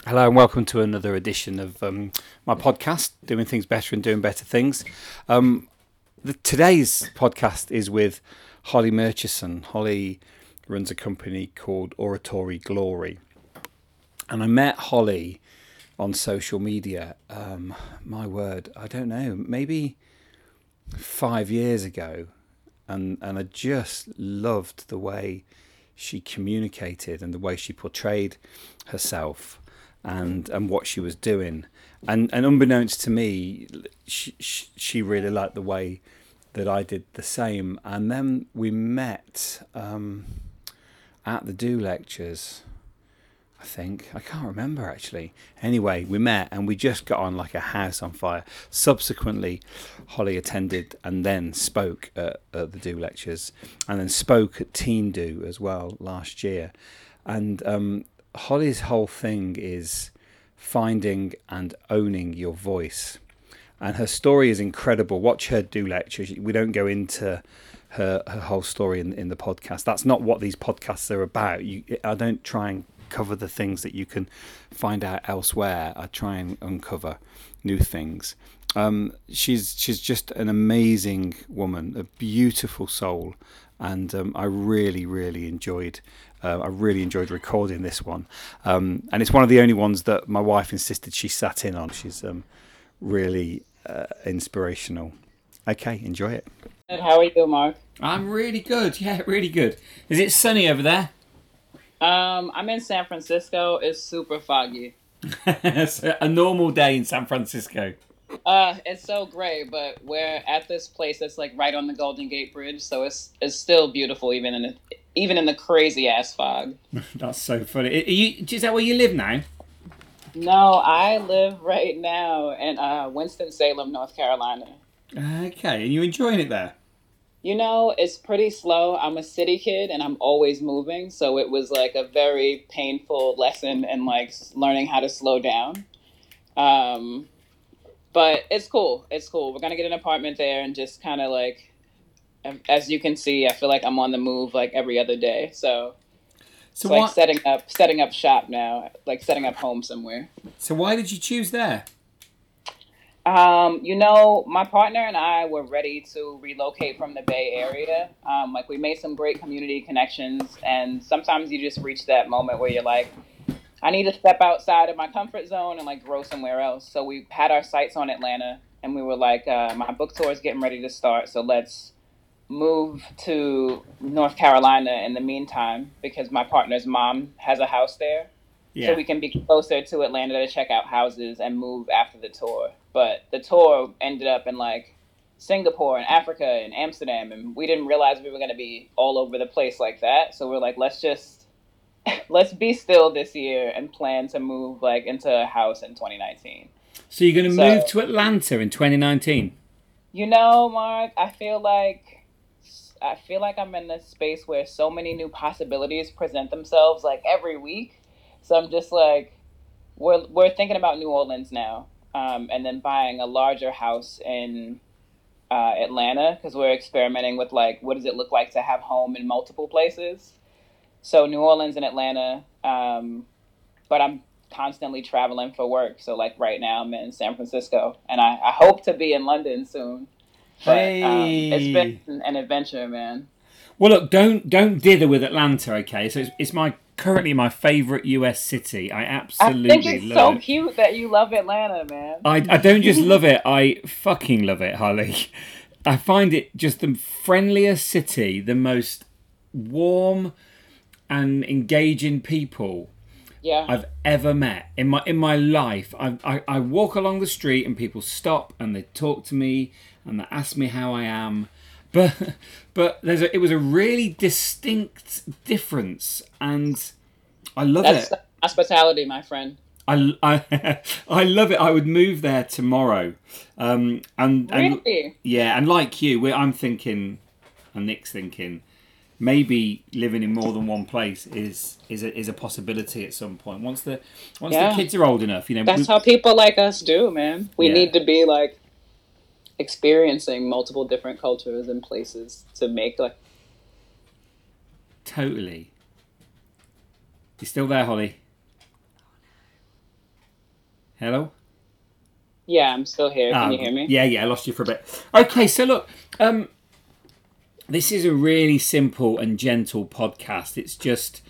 Hello and welcome to another edition of um, my podcast, Doing Things Better and Doing Better Things. Um, the, today's podcast is with Holly Murchison. Holly runs a company called Oratory Glory. And I met Holly on social media, um, my word, I don't know, maybe five years ago. And, and I just loved the way she communicated and the way she portrayed herself and and what she was doing and and unbeknownst to me she, she really liked the way that I did the same and then we met um, at the do lectures I think I can't remember actually. Anyway, we met and we just got on like a house on fire. Subsequently, Holly attended and then spoke at, at the Do lectures, and then spoke at Teen Do as well last year. And um, Holly's whole thing is finding and owning your voice, and her story is incredible. Watch her do lectures. We don't go into her her whole story in in the podcast. That's not what these podcasts are about. You, I don't try and cover the things that you can find out elsewhere. I try and uncover new things. Um, she's she's just an amazing woman, a beautiful soul, and um, I really really enjoyed. Uh, I really enjoyed recording this one, um, and it's one of the only ones that my wife insisted she sat in on. She's um, really uh, inspirational. Okay, enjoy it. How are you, Mark? I'm really good. Yeah, really good. Is it sunny over there? Um, I'm in San Francisco. It's super foggy. a normal day in San Francisco. Uh, it's so great, but we're at this place that's like right on the Golden Gate Bridge, so it's it's still beautiful even in the, even in the crazy ass fog. that's so funny. Are you, is that where you live now? No, I live right now in uh, Winston Salem, North Carolina. Okay, and you enjoying it there? You know, it's pretty slow. I'm a city kid and I'm always moving, so it was like a very painful lesson in like learning how to slow down. Um, but it's cool. It's cool. We're gonna get an apartment there and just kind of like, as you can see, I feel like I'm on the move like every other day. So, so it's like setting up setting up shop now, like setting up home somewhere. So why did you choose there? Um, you know, my partner and I were ready to relocate from the Bay Area. Um, like we made some great community connections, and sometimes you just reach that moment where you're like, I need to step outside of my comfort zone and like grow somewhere else. So we had our sights on Atlanta, and we were like, uh, my book tour is getting ready to start, so let's move to North Carolina in the meantime because my partner's mom has a house there. Yeah. So we can be closer to Atlanta to check out houses and move after the tour. But the tour ended up in like Singapore and Africa and Amsterdam, and we didn't realize we were going to be all over the place like that. So we're like, let's just let's be still this year and plan to move like into a house in 2019. So you're going to so, move to Atlanta in 2019? You know, Mark, I feel like I feel like I'm in this space where so many new possibilities present themselves like every week. So I'm just like, we're we're thinking about New Orleans now um, and then buying a larger house in uh, Atlanta because we're experimenting with like what does it look like to have home in multiple places. So New Orleans and Atlanta, um, but I'm constantly traveling for work. So like right now I'm in San Francisco, and I, I hope to be in London soon. But, hey. Um, it's been an adventure, man. Well, look, don't don't dither with Atlanta, okay? So it's, it's my currently my favorite US city. I absolutely I think it's so it. cute that you love Atlanta, man. I, I don't just love it, I fucking love it, Holly. I find it just the friendliest city, the most warm and engaging people yeah. I've ever met in my in my life. I, I, I walk along the street and people stop and they talk to me and they ask me how I am but but there's a, it was a really distinct difference, and I love That's it. Hospitality, my friend. I, I, I love it. I would move there tomorrow. Um, and, and really? yeah, and like you, I'm thinking, and Nick's thinking, maybe living in more than one place is is a, is a possibility at some point. Once the once yeah. the kids are old enough, you know. That's we, how people like us do, man. We yeah. need to be like experiencing multiple different cultures and places to make like totally you still there holly Hello. Yeah, I'm still here. Can Um, you hear me? Yeah, yeah, I lost you for a bit. Okay, so look, um, this is a really simple and gentle podcast. It's just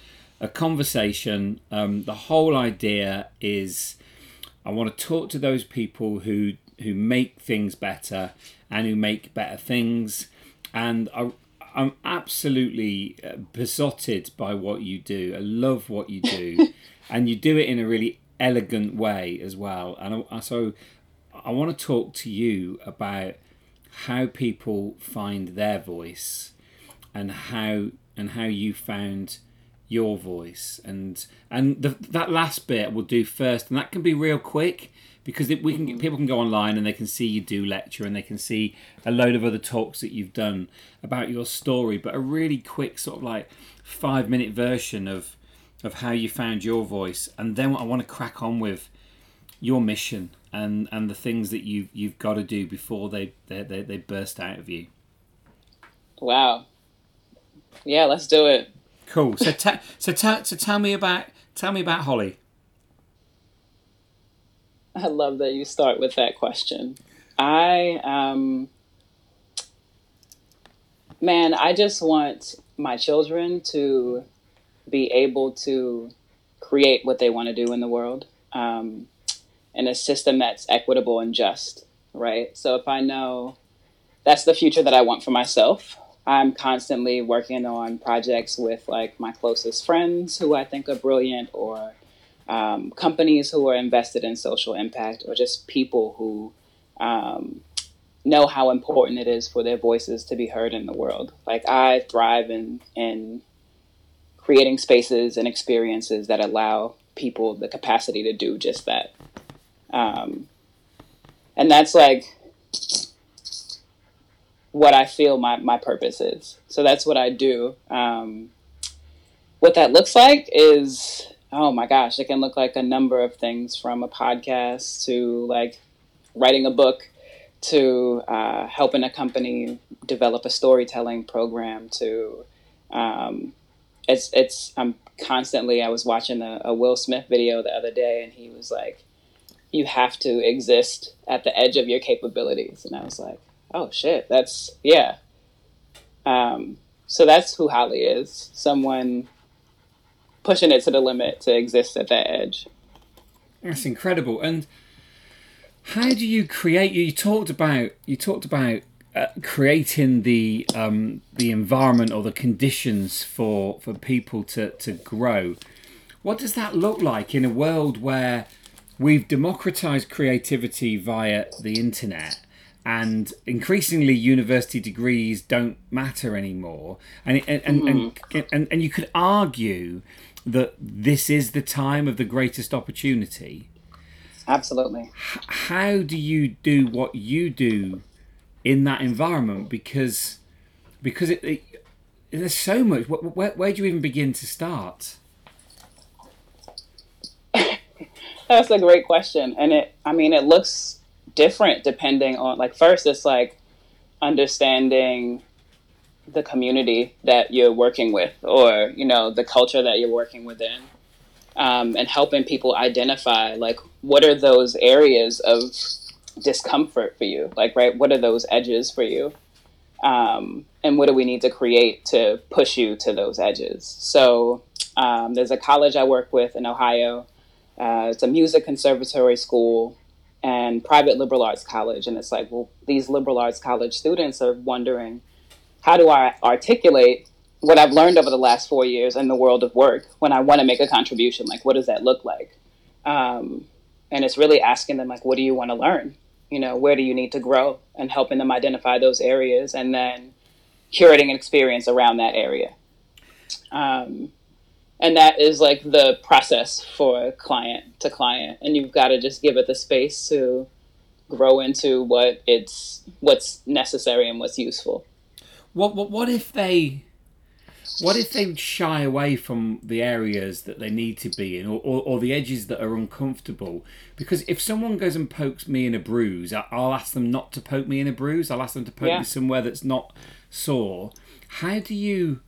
a conversation. Um, the whole idea is I want to talk to those people who who make things better and who make better things, and I, I'm absolutely uh, besotted by what you do. I love what you do, and you do it in a really elegant way as well. And I, so I want to talk to you about how people find their voice and how and how you found your voice and and the, that last bit we'll do first and that can be real quick because it, we can people can go online and they can see you do lecture and they can see a load of other talks that you've done about your story but a really quick sort of like five minute version of of how you found your voice and then I want to crack on with your mission and and the things that you you've got to do before they they, they, they burst out of you Wow. Yeah, let's do it. cool so ta- so ta- so tell me about tell me about holly I love that you start with that question. I um man, I just want my children to be able to create what they want to do in the world um, in a system that's equitable and just, right? So if I know that's the future that I want for myself, I'm constantly working on projects with like my closest friends who I think are brilliant or um, companies who are invested in social impact or just people who um, know how important it is for their voices to be heard in the world. Like I thrive in in creating spaces and experiences that allow people the capacity to do just that. Um, and that's like what I feel my, my purpose is. So that's what I do. Um, what that looks like is, oh my gosh, it can look like a number of things from a podcast to like writing a book to uh, helping a company develop a storytelling program to um, it's it's I'm constantly I was watching a, a Will Smith video the other day and he was like you have to exist at the edge of your capabilities. And I was like oh shit that's yeah. Um, so that's who Holly is someone pushing it to the limit to exist at that edge That's incredible. And how do you create? You talked about you talked about uh, creating the um, the environment or the conditions for for people to to grow. What does that look like in a world where we've democratized creativity via the internet? And increasingly, university degrees don't matter anymore, and and and, and, and and you could argue that this is the time of the greatest opportunity? Absolutely. How do you do what you do in that environment? Because because it, it there's so much. Where, where, where do you even begin to start? That's a great question. And it, I mean, it looks different depending on, like, first, it's like understanding the community that you're working with or, you know, the culture that you're working within um, and helping people identify, like, what are those areas of discomfort for you? Like, right, what are those edges for you? Um, and what do we need to create to push you to those edges? So, um, there's a college I work with in Ohio. Uh, it's a music conservatory school and private liberal arts college. And it's like, well, these liberal arts college students are wondering, how do I articulate what I've learned over the last four years in the world of work when I want to make a contribution? Like, what does that look like? Um, and it's really asking them, like, what do you want to learn? You know, where do you need to grow? And helping them identify those areas and then curating an experience around that area. Um, and that is like the process for client to client and you've got to just give it the space to grow into what it's what's necessary and what's useful what what, what if they what if they shy away from the areas that they need to be in or, or, or the edges that are uncomfortable? Because if someone goes and pokes me in a bruise I- i'll ask them not to poke me in a bruise. I'll ask them to poke Yeah. me somewhere that's not sore. How do you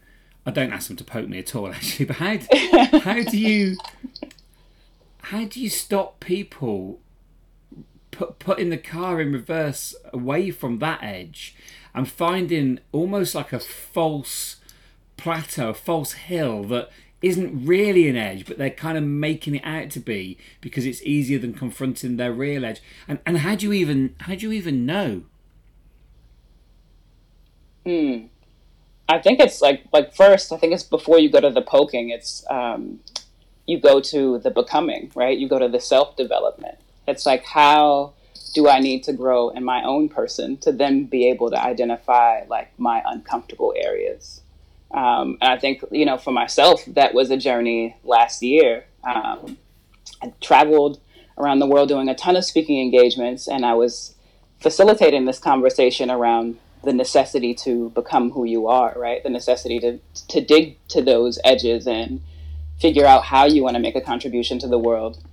i don't ask them to poke me at all actually but how, how do you how do you stop people put, putting the car in reverse away from that edge and finding almost like a false plateau, a false hill that isn't really an edge, but they're kind of making it out to be because it's easier than confronting their real edge. And and how do you even how do you even know? Hmm. I think it's like like first. I think it's before you go to the poking. It's um, you go to the becoming, right? You go to the self development. It's like how do I need to grow in my own person to then be able to identify like my uncomfortable areas. Um, and I think you know for myself that was a journey last year. Um, I traveled around the world doing a ton of speaking engagements, and I was facilitating this conversation around the necessity to become who you are, right? The necessity to to dig to those edges and figure out how you want to make a contribution to the world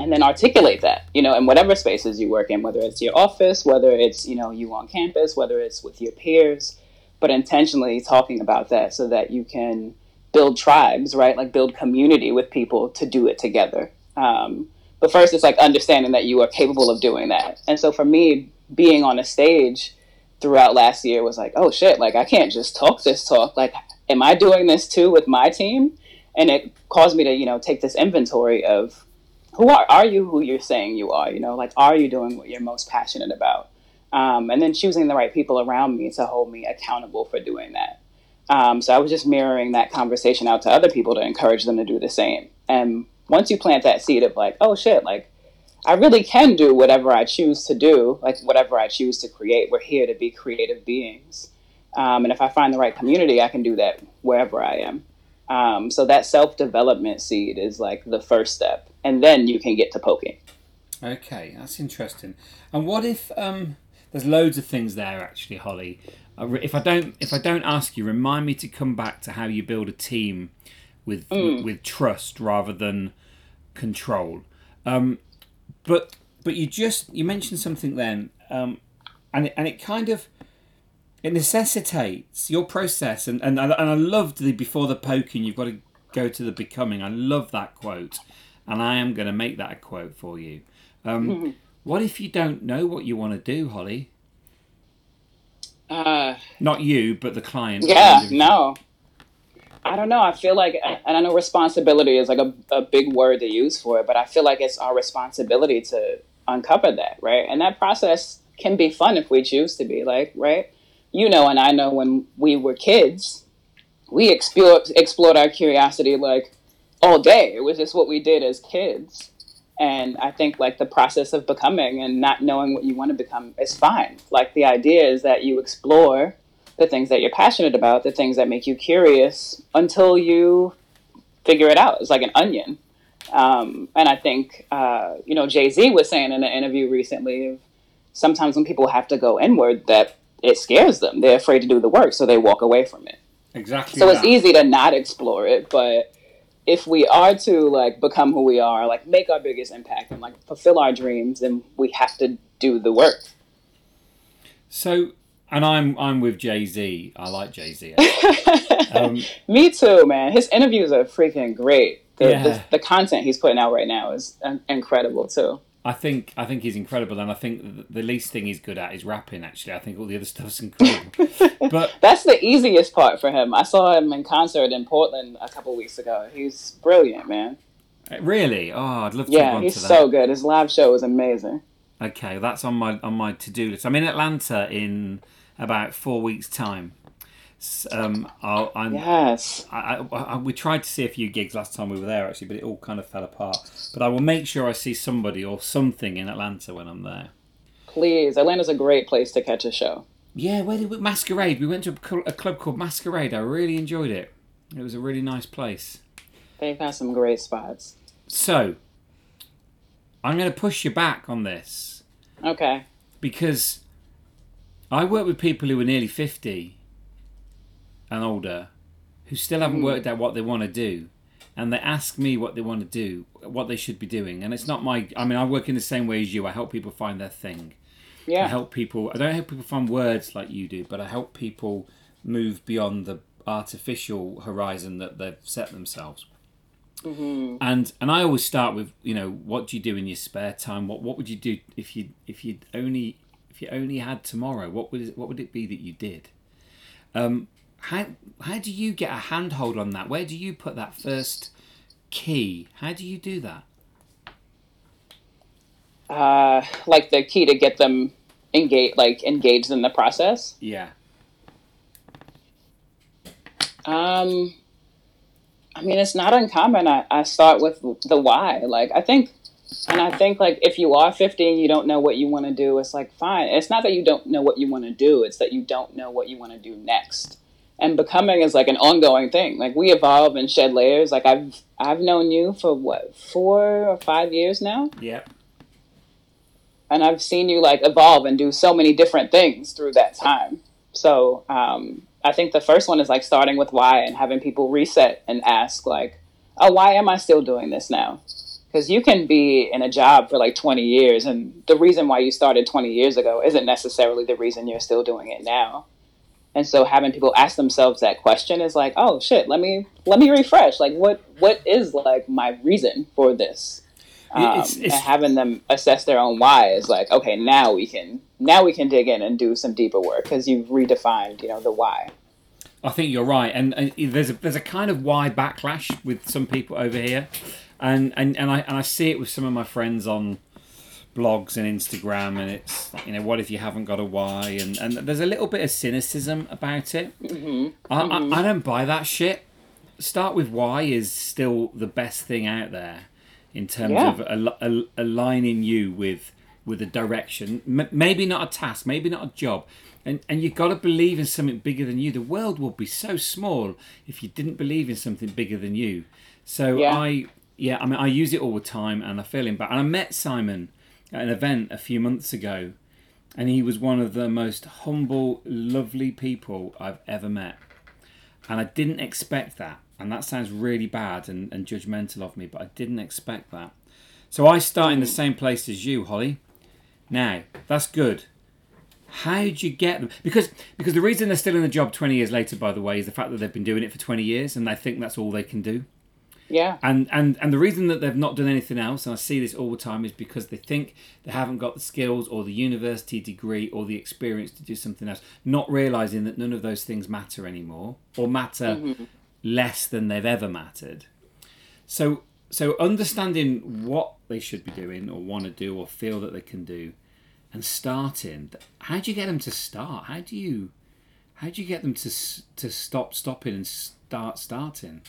and then articulate that you know in whatever spaces you work in whether it's your office whether it's you know you on campus whether it's with your peers but intentionally talking about that so that you can build tribes right? Like build community with people to do it together. Um, but first it's like understanding that you are capable of doing that. And so for me being on a stage throughout last year was like oh shit like i can't just talk this talk. Like am i doing this too with my team? And it caused me to you know take this inventory of who are are you who you're saying you are you know like are you doing what you're most passionate about? Um, and then choosing the right people around me to hold me accountable for doing that. Um, so i was just mirroring that conversation out to other people to encourage them to do the same. And once you plant that seed of like oh shit like i really can do whatever i choose to do like whatever i choose to create we're here to be creative beings. Um, and if i find the right community i can do that wherever i am um, so that self development seed is like the first step, and then you can get to poking. Okay, that's interesting. And what if um, there's loads of things there actually, Holly? If I don't, if I don't ask you, remind me to come back to how you build a team with mm. with, with, trust rather than control. Um, but but you just you mentioned something then, um, and it, and it kind of it necessitates your process and, and and I loved the before the poking you've got to go to the becoming. I love that quote and I am going to make that a quote for you. Um, what if you don't know what you want to do Holly? Uh, not you but the client. Yeah no. I don't know I feel like and I know responsibility is like a, a big word to use for it but I feel like it's our responsibility to uncover that right? And that process can be fun if we choose to be like right you know, and I know when we were kids, we explored explored our curiosity like all day. It was just what we did as kids. And I think like the process of becoming and not knowing what you want to become is fine. Like the idea is that you explore the things that you're passionate about, the things that make you curious until you figure it out. It's like an onion. Um, and I think, uh, you know, Jay Z was saying in an interview recently, sometimes when people have to go inward, that it scares them. They're afraid to do the work, so they walk away from it. Exactly. So that. it's easy to not explore it, but if we are to like become who we are, like make our biggest impact and like fulfill our dreams, then we have to do the work. So, and I'm I'm with Jay Z. I like Jay Z. um, Me too, man. His interviews are freaking great. The, yeah. the, the content he's putting out right now is incredible too. I think I think he's incredible, and I think the least thing he's good at is rapping. Actually, I think all the other stuff's incredible. but that's the easiest part for him. I saw him in concert in Portland a couple weeks ago. He's brilliant, man. Uh, really? Oh, I'd love to. Yeah, he's so good. His live show was amazing. Okay, that's on my on my to do list. I'm in Atlanta in about four weeks' time. Um, i I'm, yes. I, I, we tried to see a few gigs last time we were there actually, but it all kind of fell apart. But I will make sure I see somebody or something in Atlanta when I'm there. Please, Atlanta's a great place to catch a show. Yeah, where did we Masquerade? We went to a, a club called Masquerade. I really enjoyed it. It was a really nice place. They've got some great spots. So, I'm going to push you back on this. Okay. Because I work with people who are nearly 50 and older who still haven't mm. worked out what they want to do and they ask me what they want to do what they should be doing and it's not my i mean i work in the same way as you i help people find their thing yeah i help people i don't help people find words like you do but i help people move beyond the artificial horizon that they've set themselves Mm-hmm. And and I always start with you know what do you do in your spare time? What what would you do if you if you only if you only had tomorrow? What would it, what would it be that you did? Um, how how do you get a handhold on that? Where do you put that first key? How do you do that? Uh, like the key to get them engaged, like engaged in the process. Yeah. Um, I mean, it's not uncommon. I, I start with the why. Like, I think, and I think, like, if you are 50 and you don't know what you want to do, it's like, fine. It's not that you don't know what you want to do, it's that you don't know what you want to do next. And becoming is like an ongoing thing. Like, we evolve and shed layers. Like, I've, I've known you for what, four or five years now? Yeah. And I've seen you, like, evolve and do so many different things through that time. So, um, I think the first one is like starting with why and having people reset and ask like, oh, why am I still doing this now? Because you can be in a job for like 20 years, and the reason why you started 20 years ago isn't necessarily the reason you're still doing it now. And so having people ask themselves that question is like, oh shit, let me let me refresh. Like, what what is like my reason for this? Um, It's- it's- and having them assess their own why is like, okay, now we can now we can dig in and do some deeper work because you've redefined, you know, the why. I think you're right, and, and there's a there's a kind of why backlash with some people over here, and and, and I and I see it with some of my friends on blogs and Instagram, and it's you know what if you haven't got a why, and and there's a little bit of cynicism about it. Mm-hmm. I, I, I don't buy that shit. Start with why is still the best thing out there in terms Yeah. of al- al- aligning you with with a direction. M- maybe not a task, maybe not a job, and and you've got to believe in something bigger than you. The world would be so small if you didn't believe in something bigger than you. So Yeah. I yeah, I mean I use it all the time, and I feel him back. And I met Simon at an event a few months ago, and he was one of the most humble, lovely people I've ever met. And I didn't expect that. And that sounds really bad and, and judgmental of me, but I didn't expect that. So I start in the same place as you, Holly. Now, that's good. How would you get them? Because because the reason they're still in the job 20 years later, by the way, is the fact that they've been doing it for 20 years and they think that's all they can do. Yeah. And and and the reason that they've not done anything else, and I see this all the time, is because they think they haven't got the skills or the university degree or the experience to do something else, not realizing that none of those things matter anymore or matter mm-hmm. less than they've ever mattered. So so understanding what they should be doing or want to do or feel that they can do, and starting. How do you get them to start? How do you how do you get them to s- to stop stopping and start starting?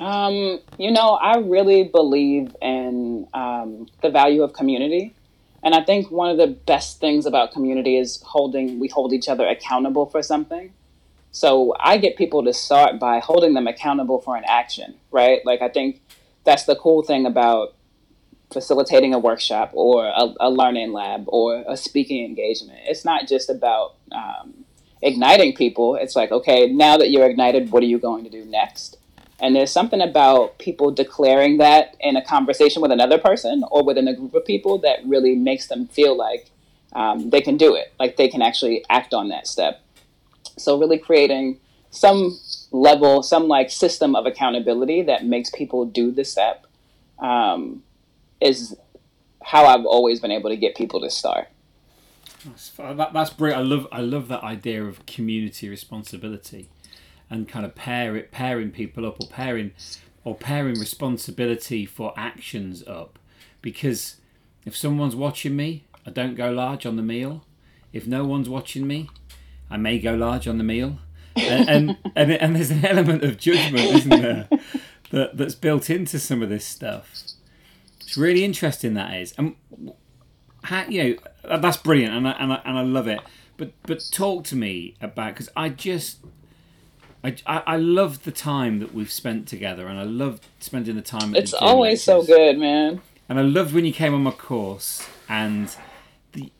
Um, you know, I really believe in um, the value of community. And I think one of the best things about community is holding, we hold each other accountable for something. So I get people to start by holding them accountable for an action, right? Like, I think that's the cool thing about facilitating a workshop or a, a learning lab or a speaking engagement. It's not just about um, igniting people. It's like, okay, now that you're ignited, what are you going to do next? And there's something about people declaring that in a conversation with another person or within a group of people that really makes them feel like um, they can do it, like they can actually act on that step. So, really creating some level, some like system of accountability that makes people do the step um, is how I've always been able to get people to start. That's, that, that's brilliant. I love I love that idea of community responsibility, and kind of pair it pairing people up or pairing or pairing responsibility for actions up, because if someone's watching me, I don't go large on the meal. If no one's watching me, I may go large on the meal, and and, and, and there's an element of judgment, isn't there, that that's built into some of this stuff. It's really interesting that is, and how, you know that's brilliant and I, and I, and I love it but but talk to me about because I just I, I, I love the time that we've spent together and I love spending the time at It's the always so good, man. and I loved when you came on my course and the,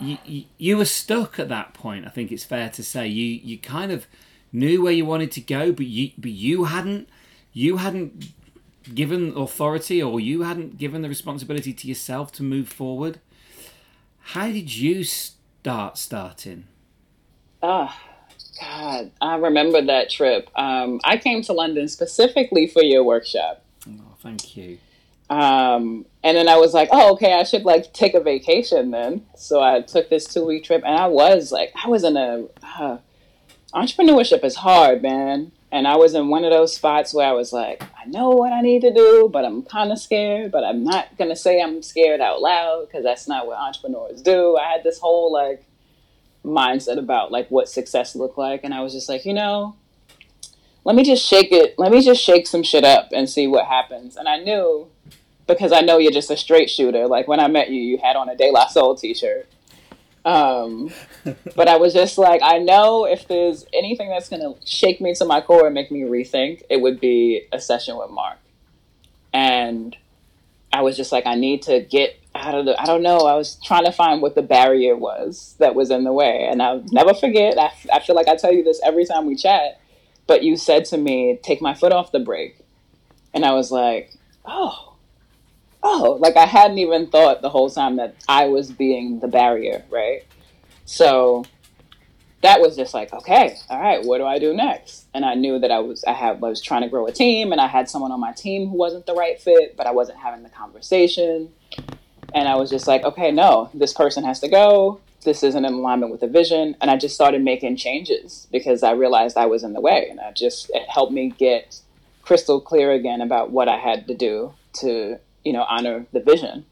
you, you, you were stuck at that point I think it's fair to say. You you kind of knew where you wanted to go but you but you hadn't you hadn't given authority or you hadn't given the responsibility to yourself to move forward. How did you start starting? Ah, God, I remember that trip. Um, I came to London specifically for your workshop. Oh, thank you. Um, and then I was like, oh, okay, I should like take a vacation then. So I took this two week trip, and I was like, I was in a uh, entrepreneurship is hard, man. And I was in one of those spots where I was like, I know what I need to do, but I'm kind of scared. But I'm not gonna say I'm scared out loud because that's not what entrepreneurs do. I had this whole like mindset about like what success looked like, and I was just like, you know, let me just shake it. Let me just shake some shit up and see what happens. And I knew because I know you're just a straight shooter. Like when I met you, you had on a De La Soul t-shirt. Um, but I was just like, I know if there's anything that's gonna shake me to my core and make me rethink, it would be a session with Mark. And I was just like, I need to get out of the. I don't know. I was trying to find what the barrier was that was in the way, and I'll never forget. I, I feel like I tell you this every time we chat, but you said to me, "Take my foot off the brake," and I was like, "Oh." oh, like I hadn't even thought the whole time that I was being the barrier, right? So that was just like, okay, all right, what do I do next? And I knew that I was I had I was trying to grow a team and I had someone on my team who wasn't the right fit, but I wasn't having the conversation. And I was just like, okay, no, this person has to go. This isn't in alignment with the vision. And I just started making changes because I realized I was in the way. And I just it helped me get crystal clear again about what I had to do to you know, honor the vision.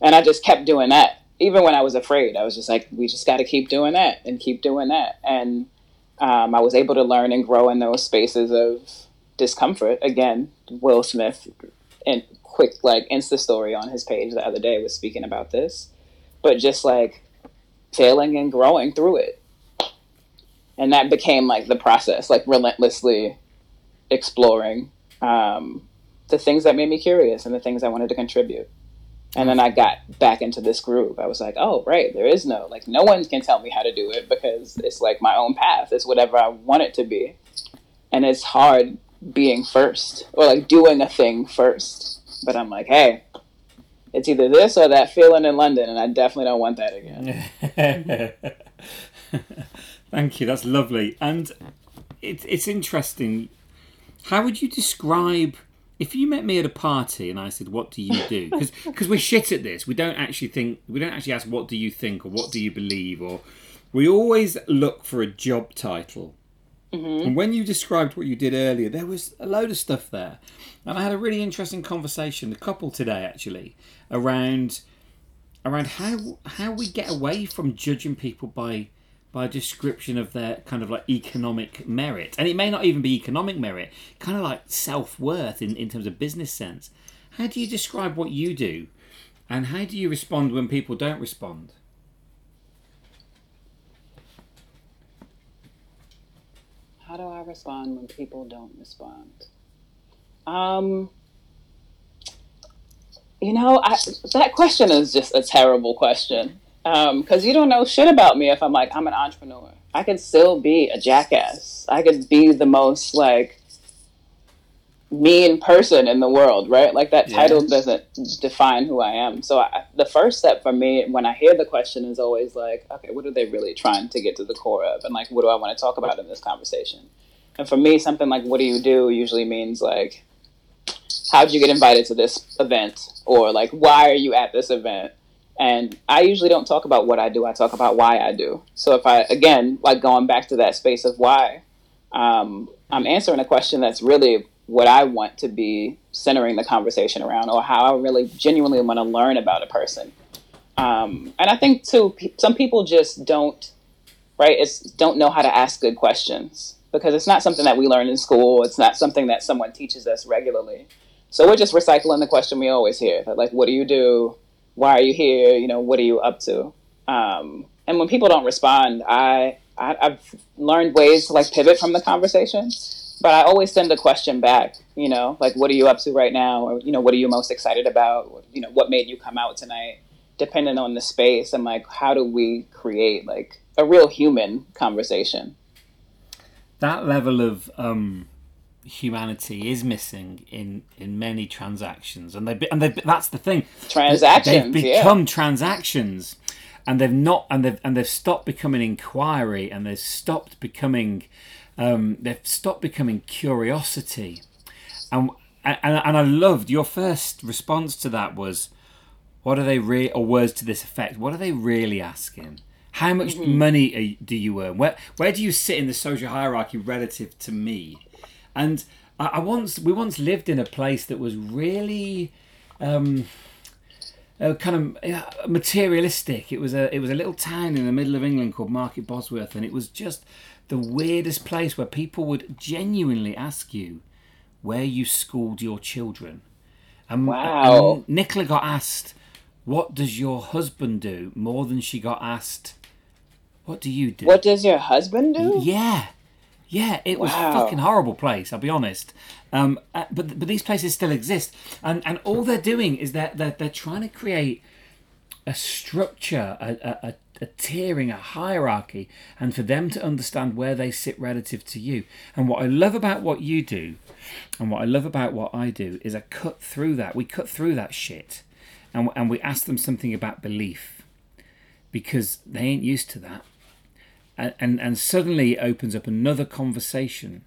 And I just kept doing that. Even when I was afraid, I was just like, we just got to keep doing that and keep doing that. And um, I was able to learn and grow in those spaces of discomfort. Again, Will Smith, and quick like Insta story on his page the other day was speaking about this, but just like failing and growing through it. And that became like the process, like relentlessly exploring um, the things that made me curious and the things I wanted to contribute. And then I got back into this groove. I was like, oh, right, there is no, like, no one can tell me how to do it because it's like my own path. It's whatever I want it to be. And it's hard being first or like doing a thing first. But I'm like, hey, it's either this or that feeling in London. And I definitely don't want that again. Thank you. That's lovely. And it, it's interesting. How would you describe if you met me at a party and I said, "What do you do?" Because we're shit at this. We don't actually think. We don't actually ask, "What do you think?" or "What do you believe?" or we always look for a job title. Mm-hmm. And when you described what you did earlier, there was a load of stuff there, and I had a really interesting conversation, a couple today actually, around around how how we get away from judging people by by a description of their kind of like economic merit. And it may not even be economic merit, kind of like self worth in, in terms of business sense. How do you describe what you do? And how do you respond when people don't respond? How do I respond when people don't respond? Um, you know, I, that question is just a terrible question because um, you don't know shit about me if I'm like I'm an entrepreneur. I could still be a jackass. I could be the most like mean person in the world, right? Like that title doesn't define who I am. So I, the first step for me when I hear the question is always like, okay, what are they really trying to get to the core of, and like, what do I want to talk about in this conversation? And for me, something like, what do you do, usually means like, how did you get invited to this event, or like, why are you at this event? And I usually don't talk about what I do. I talk about why I do. So if I, again, like going back to that space of why, um, I'm answering a question that's really what I want to be centering the conversation around, or how I really genuinely want to learn about a person. Um, and I think too, some people just don't, right? It's don't know how to ask good questions because it's not something that we learn in school. It's not something that someone teaches us regularly. So we're just recycling the question we always hear, that like, what do you do? why are you here? You know, what are you up to? Um, and when people don't respond, I, I have learned ways to like pivot from the conversation, but I always send a question back. You know, like what are you up to right now, or you know, what are you most excited about? you know, what made you come out tonight? Depending on the space, I'm like, how do we create like a real human conversation? That level of um, humanity is missing in in many transactions, and they and they that's the thing. Transactions. They've become yeah. transactions, and they've not and they've and they've stopped becoming inquiry and they've stopped becoming um, they've stopped becoming curiosity and, and and I loved your first response to that was what are they re or words to this effect what are they really asking how much mm-hmm. money do you earn where where do you sit in the social hierarchy relative to me and I, I once we once lived in a place that was really um, uh, kind of materialistic. It was a it was a little town in the middle of England called Market Bosworth, and it was just the weirdest place where people would genuinely ask you where you schooled your children. And, wow. And Nicola got asked, "What does your husband do?" More than she got asked, "What do you do?" What does your husband do? Yeah. Yeah, it was wow. a fucking horrible place. I'll be honest. Um, uh, but but these places still exist, and and all they're doing is that they're, they're trying to create a structure, a, a, a tiering, a hierarchy, and for them to understand where they sit relative to you. And what I love about what you do, and what I love about what I do, is I cut through that. We cut through that shit, and and we ask them something about belief, because they ain't used to that and, and, and suddenly it opens up another conversation.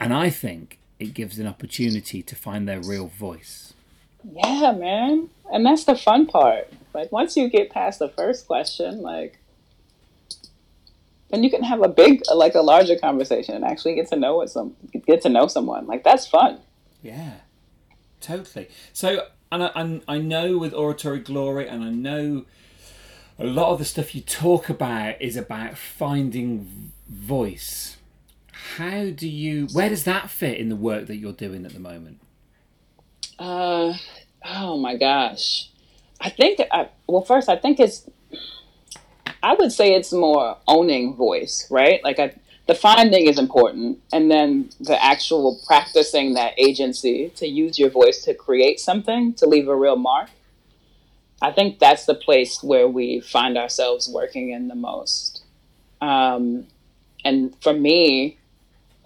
And I think it gives an opportunity to find their real voice. Yeah, man. And that's the fun part. Like once you get past the first question, like then you can have a big like a larger conversation and actually get to know what some get to know someone. Like that's fun. Yeah. Totally. So and I, and I know with oratory glory and I know a lot of the stuff you talk about is about finding voice. How do you? Where does that fit in the work that you're doing at the moment? Uh, oh my gosh, I think. I, well, first, I think it's. I would say it's more owning voice, right? Like I, the finding is important, and then the actual practicing that agency to use your voice to create something to leave a real mark I think that's the place where we find ourselves working in the most. Um, and for me,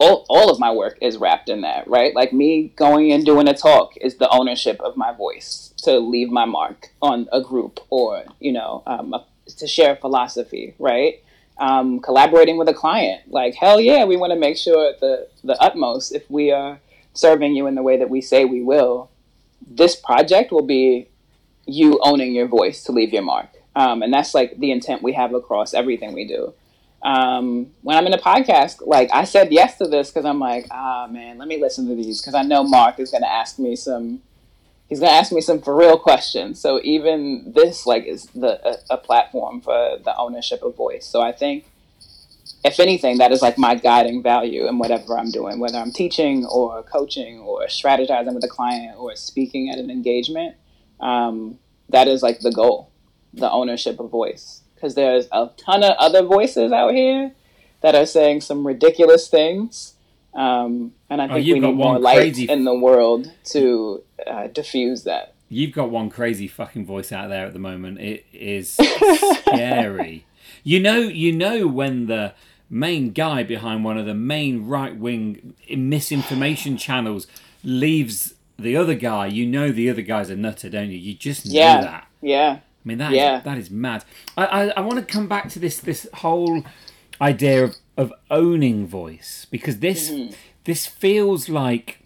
all, all of my work is wrapped in that, right? Like me going and doing a talk is the ownership of my voice to leave my mark on a group or, you know, um, a, to share philosophy, right? Um, collaborating with a client, like hell yeah, we want to make sure the the utmost if we are serving you in the way that we say we will. This project will be you owning your voice to leave your mark. Um, and that's like the intent we have across everything we do. Um, when I'm in a podcast, like I said yes to this because I'm like, ah, man, let me listen to these because I know Mark is going to ask me some. He's going to ask me some for real questions. So even this, like, is the a, a platform for the ownership of voice. So I think, if anything, that is like my guiding value in whatever I'm doing, whether I'm teaching or coaching or strategizing with a client or speaking at an engagement um, that is like the goal, the ownership of voice. Because there's a ton of other voices out here that are saying some ridiculous things. Um, and I oh, think oh, we need more light crazy... in the world to uh, diffuse that. You've got one crazy fucking voice out there at the moment. It is scary. you know, you know when the main guy behind one of the main right wing misinformation channels leaves the other guy, you know the other guy's a nutter, don't you? You just know yeah. that. Yeah. I mean that yeah. is, that is mad. I, I, I want to come back to this this whole idea of, of owning voice because this mm-hmm. this feels like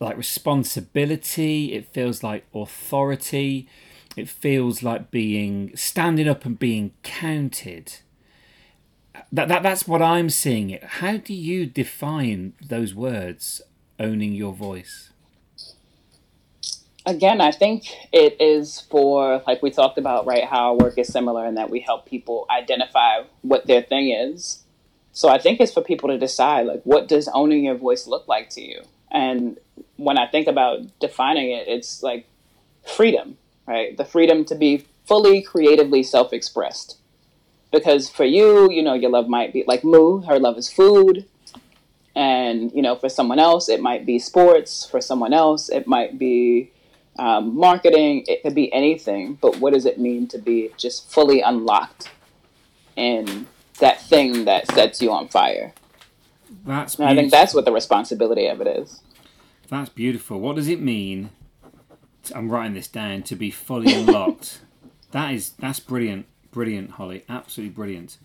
like responsibility. It feels like authority. It feels like being standing up and being counted. That, that that's what I'm seeing it. How do you define those words, owning your voice? Again, I think it is for, like we talked about, right, how our work is similar in that we help people identify what their thing is. So I think it's for people to decide, like, what does owning your voice look like to you? And when I think about defining it, it's like freedom, right? The freedom to be fully creatively self expressed. Because for you, you know, your love might be like Moo, her love is food. And, you know, for someone else, it might be sports. For someone else, it might be um, marketing, it could be anything, but what does it mean to be just fully unlocked in that thing that sets you on fire? That's I think that's what the responsibility of it is. That's beautiful. What does it mean? To, I'm writing this down to be fully unlocked. That is that's brilliant, brilliant, Holly. Absolutely brilliant.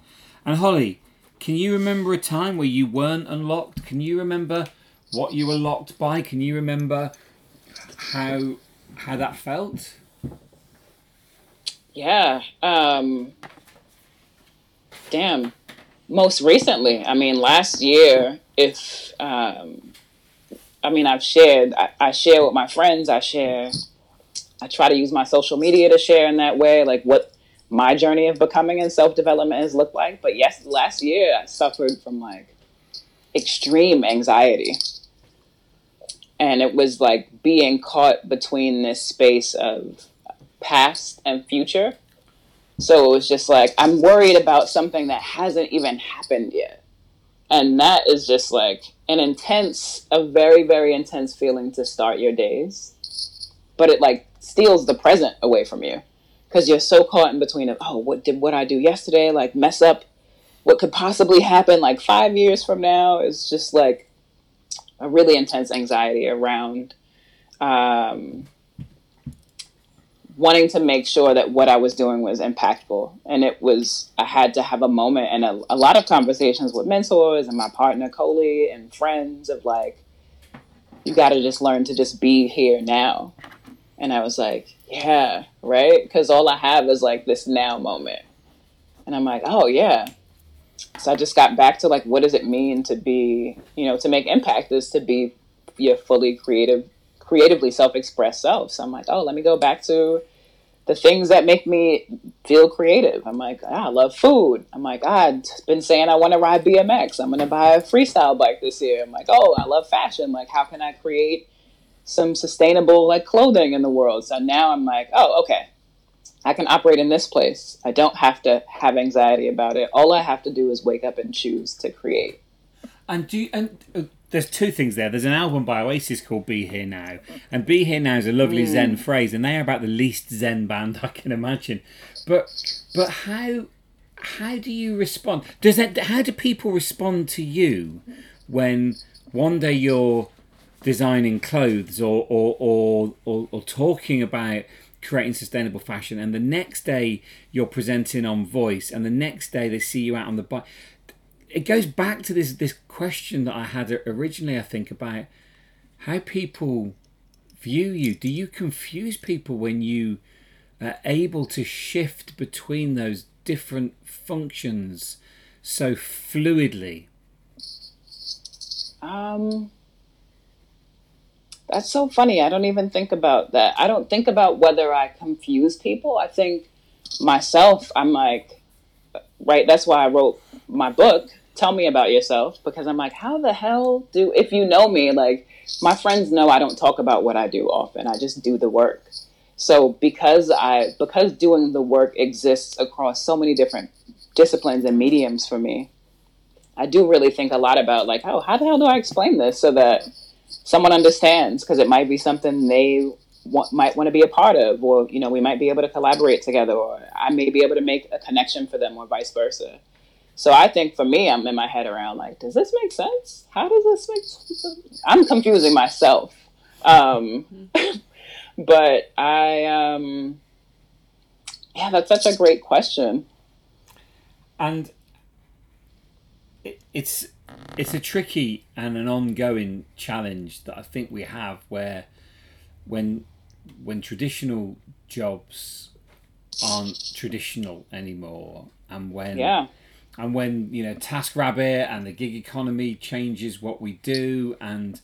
And Holly, can you remember a time where you weren't unlocked? Can you remember what you were locked by? Can you remember how how that felt? Yeah. Um, damn. Most recently, I mean, last year, if um, I mean, I've shared. I, I share with my friends. I share. I try to use my social media to share in that way, like what my journey of becoming and self development has looked like. But yes, last year I suffered from like extreme anxiety. And it was like being caught between this space of past and future. So it was just like, I'm worried about something that hasn't even happened yet. And that is just like an intense, a very, very intense feeling to start your days. But it like steals the present away from you because you're so caught in between of, oh, what did what I do yesterday? Like mess up what could possibly happen like five years from now. It's just like a really intense anxiety around um, wanting to make sure that what I was doing was impactful. And it was, I had to have a moment and a, a lot of conversations with mentors and my partner, Coley, and friends of like, you got to just learn to just be here now. And I was like, yeah, right? Because all I have is like this now moment. And I'm like, oh, yeah. So I just got back to like, what does it mean to be, you know, to make impact is to be your fully creative creatively self-expressed self. So I'm like, oh, let me go back to the things that make me feel creative. I'm like, ah, I love food. I'm like, ah, I've been saying I want to ride BMX. I'm going to buy a freestyle bike this year. I'm like, oh, I love fashion. Like, how can I create some sustainable like clothing in the world? So now I'm like, oh, okay. I can operate in this place. I don't have to have anxiety about it. All I have to do is wake up and choose to create. And do you, and uh, there's two things there. There's an album by Oasis called "Be Here Now," and "Be Here Now" is a lovely mm. Zen phrase, and they are about the least Zen band I can imagine. But but how how do you respond? Does that how do people respond to you when one day you're designing clothes or or or, or, or talking about creating sustainable fashion and the next day you're presenting on voice and the next day they see you out on the bike it goes back to this this question that I had originally. I think about how people view you. Do you confuse people when you are able to shift between those different functions so fluidly? Um, that's so funny. I don't even think about that. I don't think about whether I confuse people. I think myself, I'm like, right. That's why I wrote my book tell me about yourself because I'm like, how the hell do, if you know me, like my friends know I don't talk about what I do often. I just do the work. So because I, because doing the work exists across so many different disciplines and mediums for me, I do really think a lot about like, oh, how the hell do I explain this so that someone understands? Because it might be something they want, might want to be a part of, or you know, we might be able to collaborate together, or I may be able to make a connection for them, or vice versa. So I think for me, I'm in my head around like, does this make sense? How does this make sense? I'm confusing myself. Um, but I, um, yeah, that's such a great question. And it's it's a tricky and an ongoing challenge that I think we have where when when traditional jobs aren't traditional anymore and when yeah. and when you know TaskRabbit and the gig economy changes what we do, and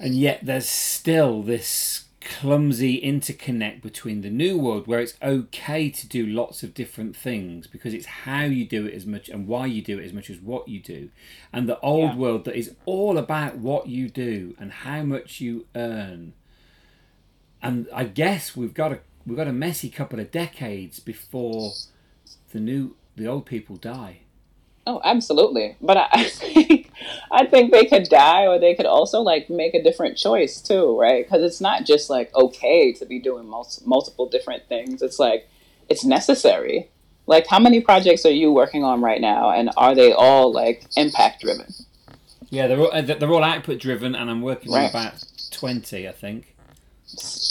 and yet there's still this clumsy interconnect between the new world where it's okay to do lots of different things because it's how you do it as much and why you do it as much as what you do and the old yeah. world that is all about what you do and how much you earn and i guess we've got a we've got a messy couple of decades before the new the old people die. Oh, absolutely. But I, I think they could die, or they could also like make a different choice too, right? Because it's not just like okay to be doing most, multiple different things. It's like it's necessary. Like, how many projects are you working on right now, and are they all like impact driven? Yeah, they're all, uh, they're all output driven, and I'm working right. on about twenty, I think.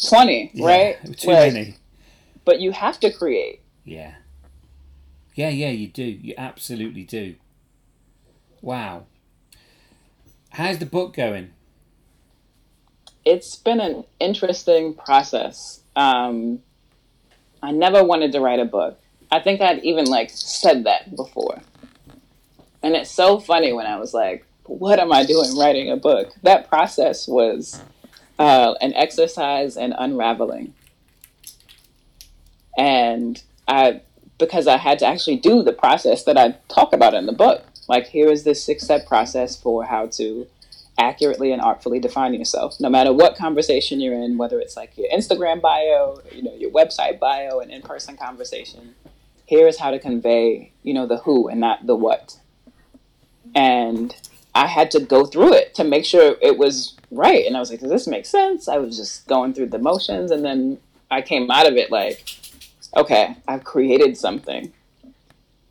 Twenty, yeah, right? Too like, many but you have to create. Yeah. Yeah, yeah, you do. You absolutely do. Wow. How's the book going? It's been an interesting process. Um, I never wanted to write a book. I think I'd even like said that before. And it's so funny when I was like, what am I doing writing a book? That process was uh, an exercise in unraveling. And I, because I had to actually do the process that I talk about in the book. Like, here is this six step process for how to accurately and artfully define yourself, no matter what conversation you're in, whether it's like your Instagram bio, you know, your website bio, an in person conversation. Here is how to convey, you know, the who and not the what. And I had to go through it to make sure it was right. And I was like, does this make sense? I was just going through the motions. And then I came out of it like, okay, I've created something.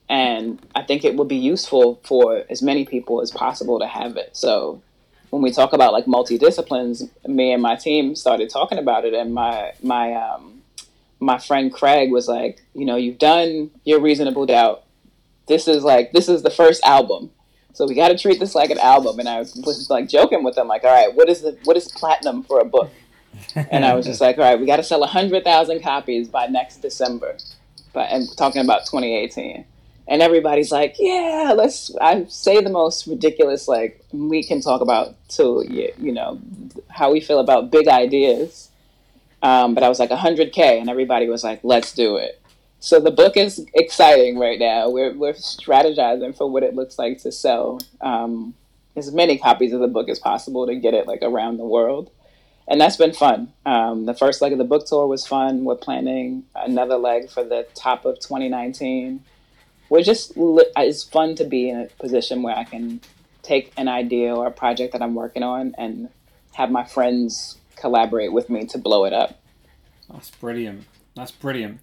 And I think it would be useful for as many people as possible to have it. So when we talk about like multi-disciplines, me and my team started talking about it. And my, my, um, my friend Craig was like, you know, you've done your reasonable doubt. This is like, this is the first album so we got to treat this like an album. And I was like joking with them, like, all right, what is the what is platinum for a book? And I was just like, all right, we got to sell hundred thousand copies by next December, but and talking about 2018. And everybody's like, yeah, let's. I say the most ridiculous, like we can talk about to you know how we feel about big ideas. Um, but I was like 100k, and everybody was like, let's do it. So the book is exciting right now. We're we're strategizing for what it looks like to sell um, as many copies of the book as possible to get it like around the world, and that's been fun. Um, the first leg of the book tour was fun. We're planning another leg for the top of 2019. We're just it's fun to be in a position where I can take an idea or a project that I'm working on and have my friends collaborate with me to blow it up. That's brilliant. That's brilliant.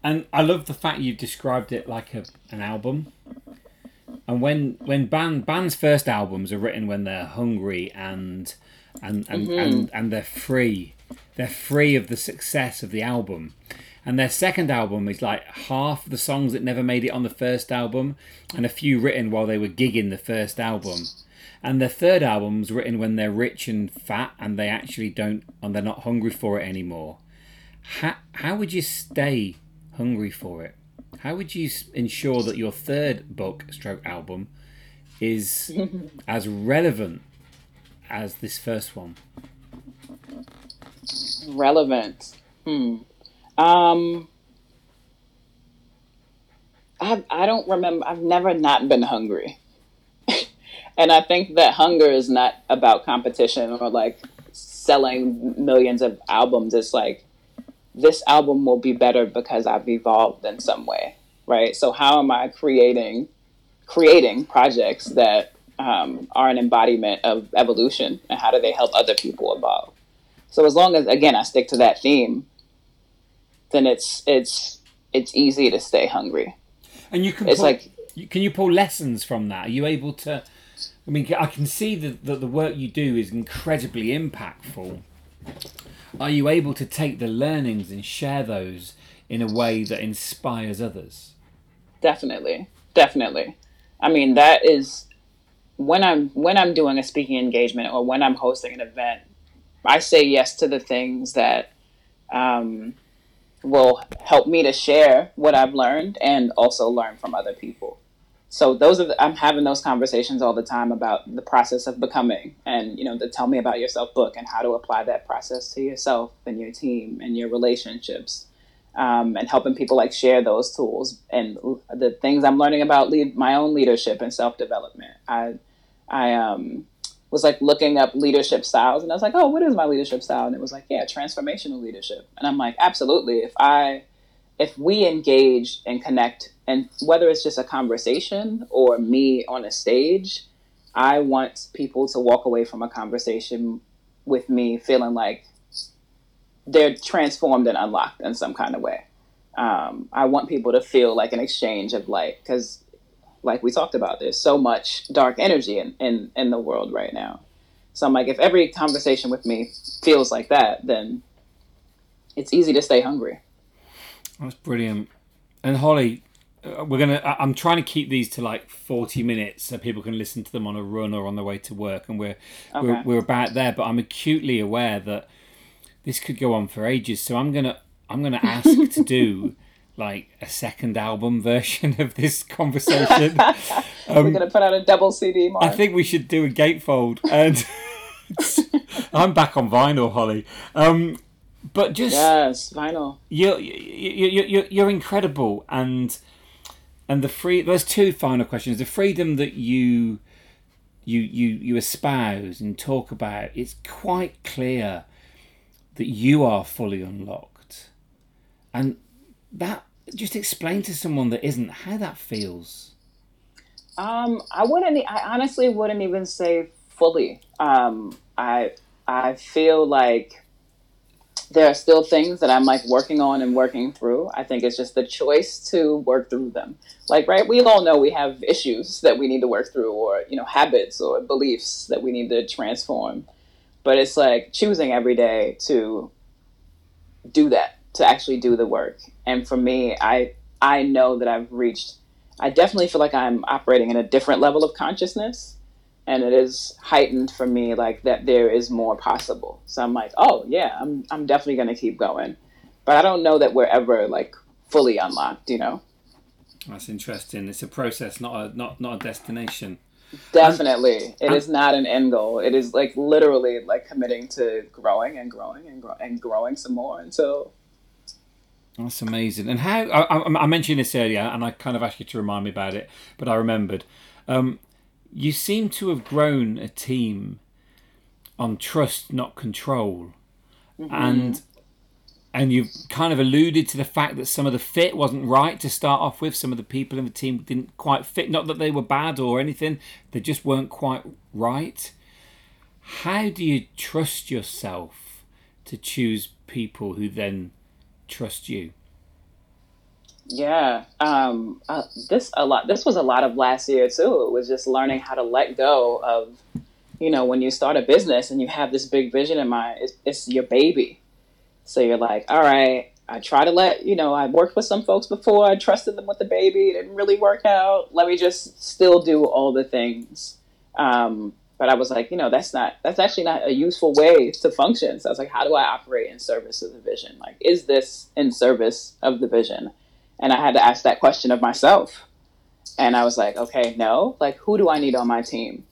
And I love the fact you described it like a, an album. And when when band bands' first albums are written when they're hungry and and and, mm-hmm. and, and they're free, they're free of the success of the album. And their second album is like half the songs that never made it on the first album, and a few written while they were gigging the first album. And their third album's written when they're rich and fat, and they actually don't, and they're not hungry for it anymore. How how would you stay hungry for it. How would you ensure that your third book, stroke album, is as relevant as this first one? Relevant. Hmm. Um. I I don't remember. I've never not been hungry, and I think that hunger is not about competition or like selling millions of albums. It's like this album will be better because I've evolved in some way, right? So how am I creating creating projects that um, are an embodiment of evolution, and how do they help other people evolve? So as long as again I stick to that theme, then it's it's it's easy to stay hungry. And you can it's pull, like can you pull lessons from that? Are you able to? I mean, I can see that the, the work you do is incredibly impactful are you able to take the learnings and share those in a way that inspires others? Definitely, definitely. I mean, that is when I'm when I'm doing a speaking engagement or when I'm hosting an event. I say yes to the things that um, will help me to share what I've learned and also learn from other people so those are the, I'm having those conversations all the time about the process of becoming and you know the tell me about yourself book and how to apply that process to yourself and your team and your relationships um, and helping people like share those tools and the things I'm learning about lead my own leadership and self development. I I um, was like looking up leadership styles and I was like, oh, what is my leadership style? And it was like, yeah, transformational leadership. And I'm like, absolutely. If I if we engage and connect and whether it's just a conversation or me on a stage, I want people to walk away from a conversation with me feeling like they're transformed and unlocked in some kind of way. Um, I want people to feel like an exchange of light because, like we talked about, there's so much dark energy in, in, in the world right now. So I'm like, if every conversation with me feels like that, then it's easy to stay hungry. That's brilliant. And Holly, uh, we're gonna. I'm trying to keep these to like 40 minutes so people can listen to them on a run or on the way to work, and we're we're, we're about there. But I'm acutely aware that this could go on for ages. So I'm gonna I'm gonna ask to do like a second album version of this conversation. We're gonna put out a double CD, Mark. I think we should do a gatefold, and I'm back on vinyl, Holly. Um, but just yes, vinyl. you're, you're, you're, you're incredible and and the free there's two final questions the freedom that you you you you espouse and talk about it's quite clear that you are fully unlocked and that just explain to someone that isn't how that feels Um, I wouldn't. I honestly wouldn't even say fully. Um, I I feel like there are still things that I'm like working on and working through. I think it's just the choice to work through them. Like, right? We all know we have issues that we need to work through, or you know, habits or beliefs that we need to transform. But it's like choosing every day to do that, to actually do the work. And for me, I I know that I've reached I definitely feel like I'm operating in a different level of consciousness. And it is heightened for me, like that there is more possible. So I'm like, oh yeah, I'm I'm definitely gonna keep going. But I don't know that we're ever like fully unlocked, you know? that's interesting it's a process not a not not a destination Definitely. It is not an end goal. It is like literally like committing to growing and growing and, grow- and growing some more until That's amazing. And how I, I, I mentioned this earlier, and I kind of asked you to remind me about it, but I remembered. Um, you seem to have grown a team on trust, not control, and and you've kind of alluded to the fact that some of the fit wasn't right to start off with. Some of the people in the team didn't quite fit. Not that they were bad or anything; they just weren't quite right. How do you trust yourself to choose people who then trust you? Yeah, um, uh, this a lot. This was a lot of last year too. It was just learning how to let go of, you know, when you start a business and you have this big vision in mind. It's, it's your baby, so you're like, all right. I try to let you know. I worked with some folks before. I trusted them with the baby. It didn't really work out. Let me just still do all the things. Um, but I was like, you know, that's not. That's actually not a useful way to function. So I was like, how do I operate in service of the vision? Like, is this in service of the vision? And I had to ask that question of myself. And I was like, okay, no. Like, who do I need on my team?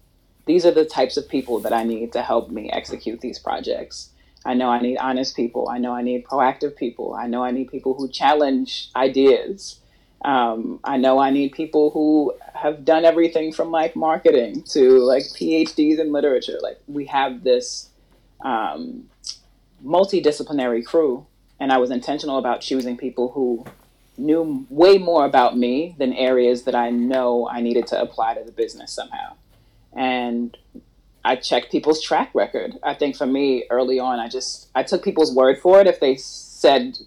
These are the types of people that I need to help me execute these projects. I know I need honest people. I know I need proactive people. I know I need people who challenge ideas. Um, I know I need people who have done everything from like marketing to like PhDs in literature. Like, we have this um, multidisciplinary crew. And I was intentional about choosing people who knew way more about me than areas that I know I needed to apply to the business somehow. And I checked people's track record. I think for me early on, I just I took people's word for it if they said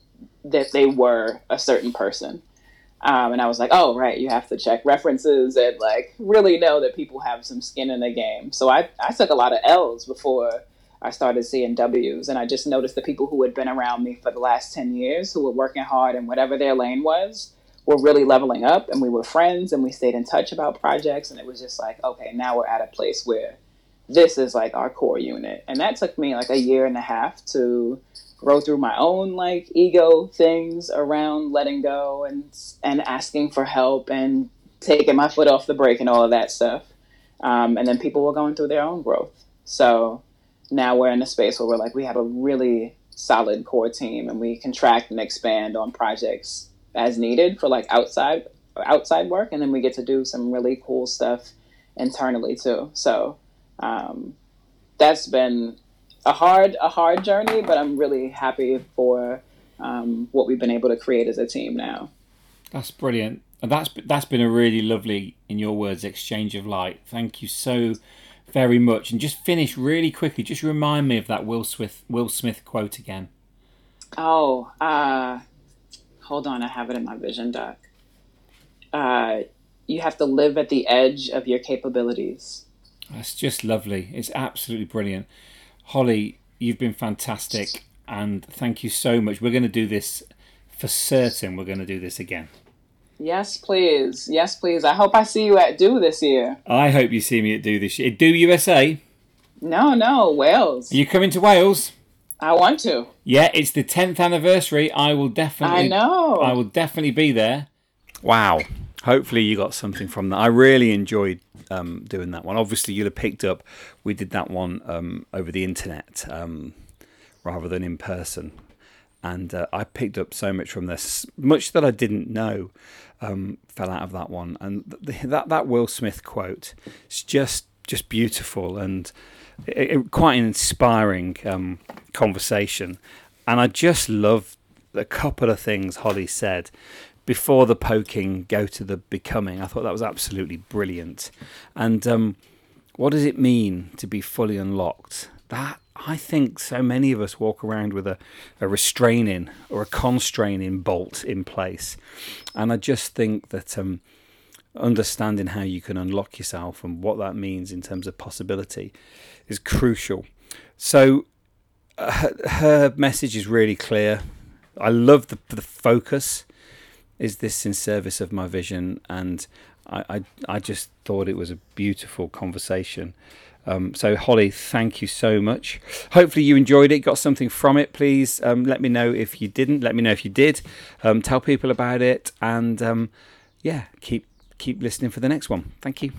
that they were a certain person. Um, and I was like, oh right, you have to check references and like really know that people have some skin in the game. So I, I took a lot of L's before I started seeing W's, and I just noticed the people who had been around me for the last ten years, who were working hard in whatever their lane was, were really leveling up, and we were friends, and we stayed in touch about projects, and it was just like, okay, now we're at a place where this is like our core unit, and that took me like a year and a half to grow through my own like ego things around letting go and and asking for help and taking my foot off the brake and all of that stuff. Um, and then people were going through their own growth. So now we're in a space where we're like we have a really solid core team and we contract and expand on projects as needed for like outside outside work and then we get to do some really cool stuff internally too. So um, that's been a hard a hard journey, but I'm really happy for um, what we've been able to create as a team now. That's brilliant. And that's that's been a really lovely, in your words, exchange of light. Thank you so very much. And just finish really quickly. Just remind me of that Will Smith Will Smith quote again. Oh, uh, hold on, I have it in my vision doc. Uh, you have to live at the edge of your capabilities. That's just lovely. It's absolutely brilliant. Holly, you've been fantastic, and thank you so much. We're going to do this for certain we're going to do this again. Yes, please. Yes, please. I hope I see you at Do this year. I hope you see me at Do this year. Do USA? No, no, Wales. Are you coming to Wales? I want to. Yeah, it's the 10th anniversary. I will definitely I know. I will definitely be there. Wow. Hopefully you got something from that. I really enjoyed um, doing that one. Obviously you'll have picked up we did that one um, over the internet um, rather than in person. And uh, I picked up so much from this, much that I didn't know um, fell out of that one. And th- that that Will Smith quote is just just beautiful and it, it, quite an inspiring um, conversation. And I just love a couple of things Holly said before the poking, go to the becoming. I thought that was absolutely brilliant. And um, what does it mean to be fully unlocked? That I think so many of us walk around with a, a restraining or a constraining bolt in place. And I just think that um, understanding how you can unlock yourself and what that means in terms of possibility is crucial. So uh, her, message is really clear. I love the, the focus. Is this in service of my vision? And I, I, I just thought it was a beautiful conversation. Um, so, Holly, thank you so much. Hopefully, you enjoyed it, got something from it. Please um, let me know if you didn't. Let me know if you did. Um, tell people about it, and um, yeah, keep keep listening for the next one. Thank you.